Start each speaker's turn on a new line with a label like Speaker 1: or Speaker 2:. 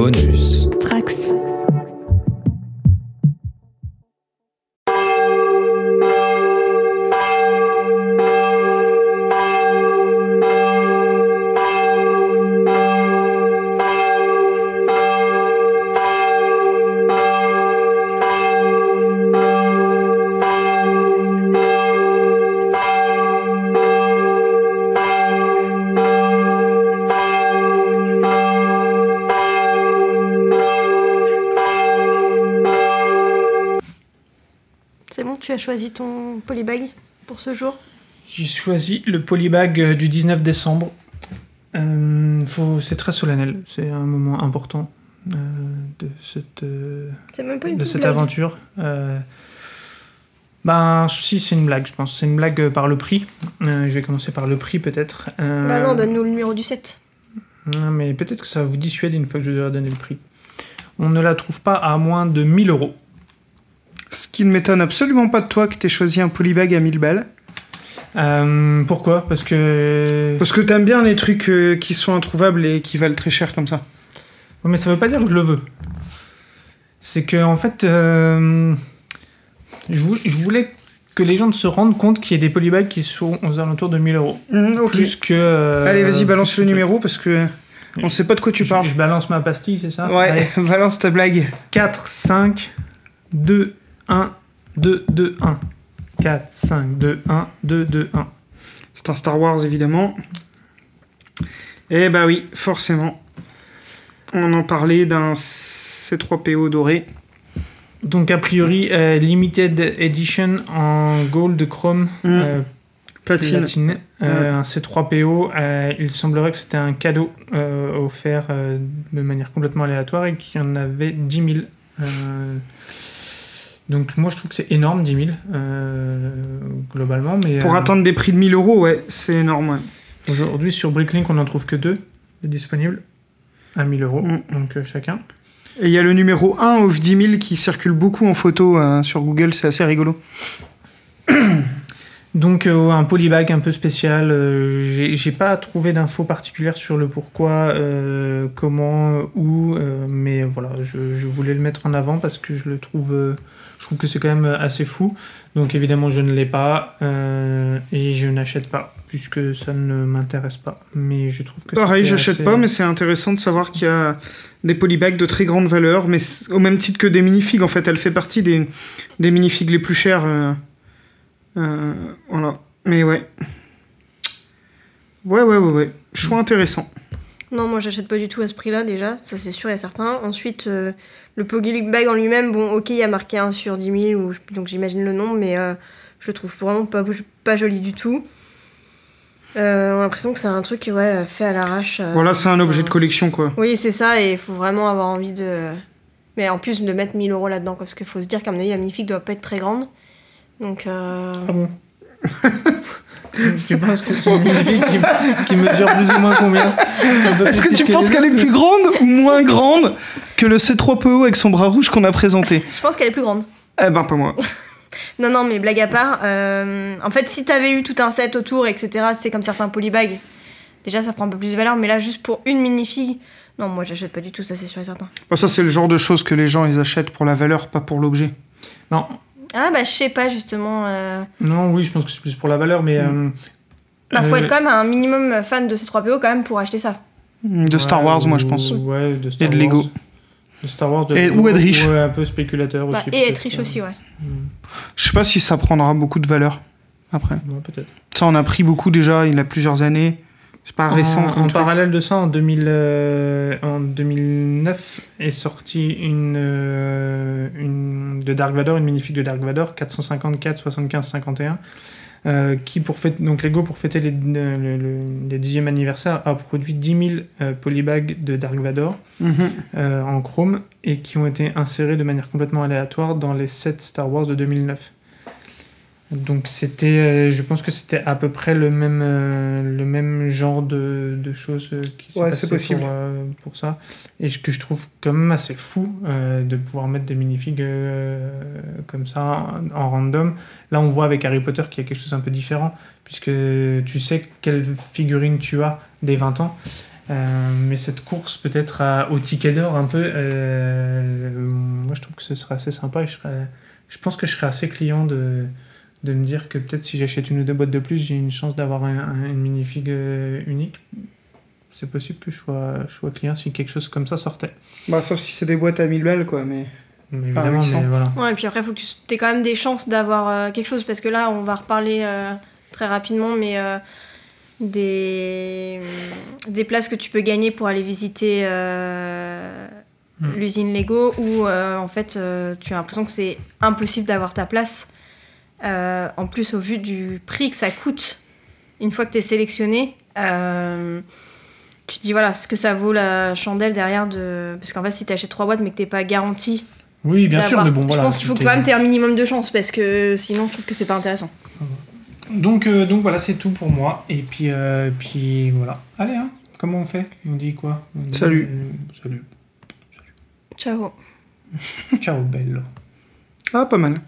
Speaker 1: Bonus.
Speaker 2: Trax.
Speaker 3: Tu as choisi ton polybag pour ce jour
Speaker 4: J'ai choisi le polybag euh, du 19 décembre. Euh, c'est très solennel, c'est un moment important euh, de cette,
Speaker 3: même pas une
Speaker 4: de cette
Speaker 3: blague.
Speaker 4: aventure. Euh, ben, si, c'est une blague, je pense. C'est une blague par le prix. Je vais commencer par le prix, peut-être.
Speaker 3: Bah non, donne-nous le numéro du 7.
Speaker 4: non, mais peut-être que ça va vous dissuade une fois que je vous aurai donné le prix. On ne la trouve pas à moins de 1000 euros.
Speaker 5: Qui ne m'étonne absolument pas de toi que t'aies choisi un polybag à 1000 balles.
Speaker 4: Euh, pourquoi? Parce que.
Speaker 5: Parce que t'aimes bien les trucs euh, qui sont introuvables et qui valent très cher comme ça.
Speaker 4: Mais ça veut pas dire que je le veux. C'est que, en fait, euh, je, vou- je voulais que les gens se rendent compte qu'il y a des polybags qui sont aux alentours de 1000 euros.
Speaker 5: Ok.
Speaker 4: Plus que.
Speaker 5: Allez, vas-y, balance le numéro parce que on sait pas de quoi tu
Speaker 4: Je,
Speaker 5: parles.
Speaker 4: je balance ma pastille, c'est ça?
Speaker 5: Ouais,
Speaker 4: Allez.
Speaker 5: balance ta blague.
Speaker 4: 4, 5, 2, 1, 2, 2, 1. 4, 5, 2, 1, 2, 2, 1.
Speaker 5: C'est un Star Wars évidemment. Eh bah oui, forcément. On en parlait d'un C3PO doré.
Speaker 4: Donc, a priori, euh, Limited Edition en gold, chrome,
Speaker 5: Mm.
Speaker 4: euh,
Speaker 5: Platine.
Speaker 4: platine, euh, un C3PO. euh, il semblerait que c'était un cadeau offert de manière complètement aléatoire et qu'il y en avait 10 000. Donc moi je trouve que c'est énorme 10 000 euh, globalement mais
Speaker 5: Pour
Speaker 4: euh,
Speaker 5: atteindre des prix de 1000 euros, ouais, c'est énorme. ouais.
Speaker 4: aujourd'hui sur Bricklink on n'en trouve que deux de disponibles à 1000 euros
Speaker 5: Mm.
Speaker 4: donc euh, chacun
Speaker 5: Et il y a le numéro 1 of 10 000 qui circule beaucoup en photo euh, sur Google, c'est assez rigolo.
Speaker 4: Donc euh, un polybag un peu spécial. euh, j'ai- pas trouvé d'infos particulières sur le pourquoi, euh, comment, où, euh, mais voilà, je, je voulais le mettre en avant parce que je le trouve, je trouve que c'est quand même assez fou. Donc évidemment je ne l'ai pas et je n'achète pas puisque ça ne m'intéresse pas. Mais je trouve que
Speaker 5: Pareil, j'achète
Speaker 4: assez-
Speaker 5: pas, mais c'est intéressant de savoir qu'il y a des polybags de très grande valeur, mais au même titre que des minifigs, en fait, elle fait partie des, des minifigs les plus chers. Euh, voilà. Mais ouais. Ouais, ouais, ouais, ouais. Choix intéressant.
Speaker 3: Non, moi j'achète pas du tout à ce prix-là déjà, ça c'est sûr et certain. Ensuite, euh, le polybag en lui-même, bon, ok, il y a marqué 1 sur 10 000, ou, donc j'imagine le nombre, mais euh, je le trouve vraiment pas, pas joli du tout. Euh, on a l'impression que c'est un truc ouais, fait à l'arrache.
Speaker 5: Voilà, c'est un objet de collection, quoi.
Speaker 3: Oui, c'est ça, et il faut vraiment avoir envie de. Mais en plus de mettre 1000 euros là-dedans, parce qu'il faut se dire qu'à mon avis, la magnifique doit pas être très grande. Donc. euh,
Speaker 4: Ah bon Tu penses que c'est une magnifique qui, qui mesure plus ou moins combien
Speaker 5: Est-ce que tu penses qu'elle est plus grande ou moins grande que le C3PO avec son bras rouge qu'on a présenté
Speaker 3: Je pense qu'elle est plus grande.
Speaker 5: Eh ben, pas moi.
Speaker 3: Non, non, mais blague à part, euh, en fait, si t'avais eu tout un set autour, etc., tu sais, comme certains polybags, déjà ça prend un peu plus de valeur, mais là, juste pour une minifig, non, moi j'achète pas du tout, ça c'est sûr et certain.
Speaker 5: Bah, ça, c'est le genre de choses que les gens, ils achètent pour la valeur, pas pour l'objet.
Speaker 4: Non,
Speaker 3: Ah, bah, je sais pas, justement. Euh...
Speaker 4: non, oui, je pense que c'est plus pour la valeur, mais. euh,
Speaker 3: Bah, faut
Speaker 4: euh,
Speaker 3: être quand même un minimum fan de ces 3PO quand même pour acheter ça.
Speaker 5: De Star
Speaker 4: ouais,
Speaker 5: Wars, moi, je
Speaker 4: ou-
Speaker 5: pense.
Speaker 4: Ouais, de Star
Speaker 5: Et de
Speaker 4: Wars.
Speaker 5: Lego.
Speaker 4: De Star Wars, de
Speaker 5: Et-
Speaker 4: Lego,
Speaker 5: ou être riche.
Speaker 4: Ouais, un peu spéculateur
Speaker 3: Bah,
Speaker 4: aussi.
Speaker 3: et être riche aussi, ouais.
Speaker 5: Je sais pas si ça prendra beaucoup de valeur après.
Speaker 4: Ouais, peut-être.
Speaker 5: Ça, on a pris beaucoup déjà, il a plusieurs années. C'est pas récent
Speaker 4: En, parallèle de ça, en, 2000, euh, en 2009 est sortie une, euh, une de Dark Vador, une magnifique de Dark Vador, 454, 75, 51, euh, qui pour fêter, donc Lego pour fêter les, le, le- les 10e anniversaire a produit 10 000 euh, polybags de Dark Vador euh, en chrome et qui ont été insérés de manière complètement aléatoire dans les 7 Star Wars de 2009. Donc c'était, euh, je pense que c'était à peu près le même, euh, le même genre de, de choses euh, qui s'est
Speaker 5: Ouais,
Speaker 4: passé
Speaker 5: c'est possible.
Speaker 4: Pour, euh, pour ça. Et ce que je trouve quand même assez fou euh, de pouvoir mettre des minifigs euh, comme ça en, random. Là, on voit avec Harry Potter qu'il y a quelque chose un peu différent, puisque tu sais quelle figurine tu as des 20 ans. Euh, mais cette course peut-être au ticket d'or un peu, euh, moi je trouve que ce serait assez sympa et je, serais- je pense que je serais assez client de, de me dire que peut-être si j'achète une ou deux boîtes de plus, j'ai une chance d'avoir un- un- une minifig euh, unique. C'est possible que je sois, je sois client si quelque chose comme ça sortait.
Speaker 5: Bah, sauf si c'est des boîtes à 1000 balles, quoi. Mais
Speaker 4: Mais évidemment,
Speaker 5: 800.
Speaker 4: mais voilà.
Speaker 3: Ouais, et puis après, il faut que tu aies quand même des chances d'avoir euh, quelque chose, parce que là, on va reparler euh, très rapidement, mais euh, des, des places que tu peux gagner pour aller visiter euh,
Speaker 4: Mm.
Speaker 3: l'usine Lego, où euh, en fait, euh, tu as l'impression que c'est impossible d'avoir ta place. Euh, en plus, au vu du prix que ça coûte, une fois que tu es sélectionné, euh, tu te dis voilà ce que ça vaut la chandelle derrière de parce qu'en fait si tu achètes trois boîtes mais que t'es pas garanti
Speaker 4: Oui, bien sûr, mais bon, voilà.
Speaker 3: je pense qu'il faut quand même aies un minimum de chance parce que sinon je trouve que c'est pas intéressant.
Speaker 4: Donc, euh, donc voilà, c'est tout pour moi. Et puis, euh, puis voilà. Allez, hein, comment on fait? On dit quoi? On dit,
Speaker 5: Salut.
Speaker 4: euh, salut.
Speaker 3: Ciao.
Speaker 4: Ciao, bello.
Speaker 5: Ah, pas mal.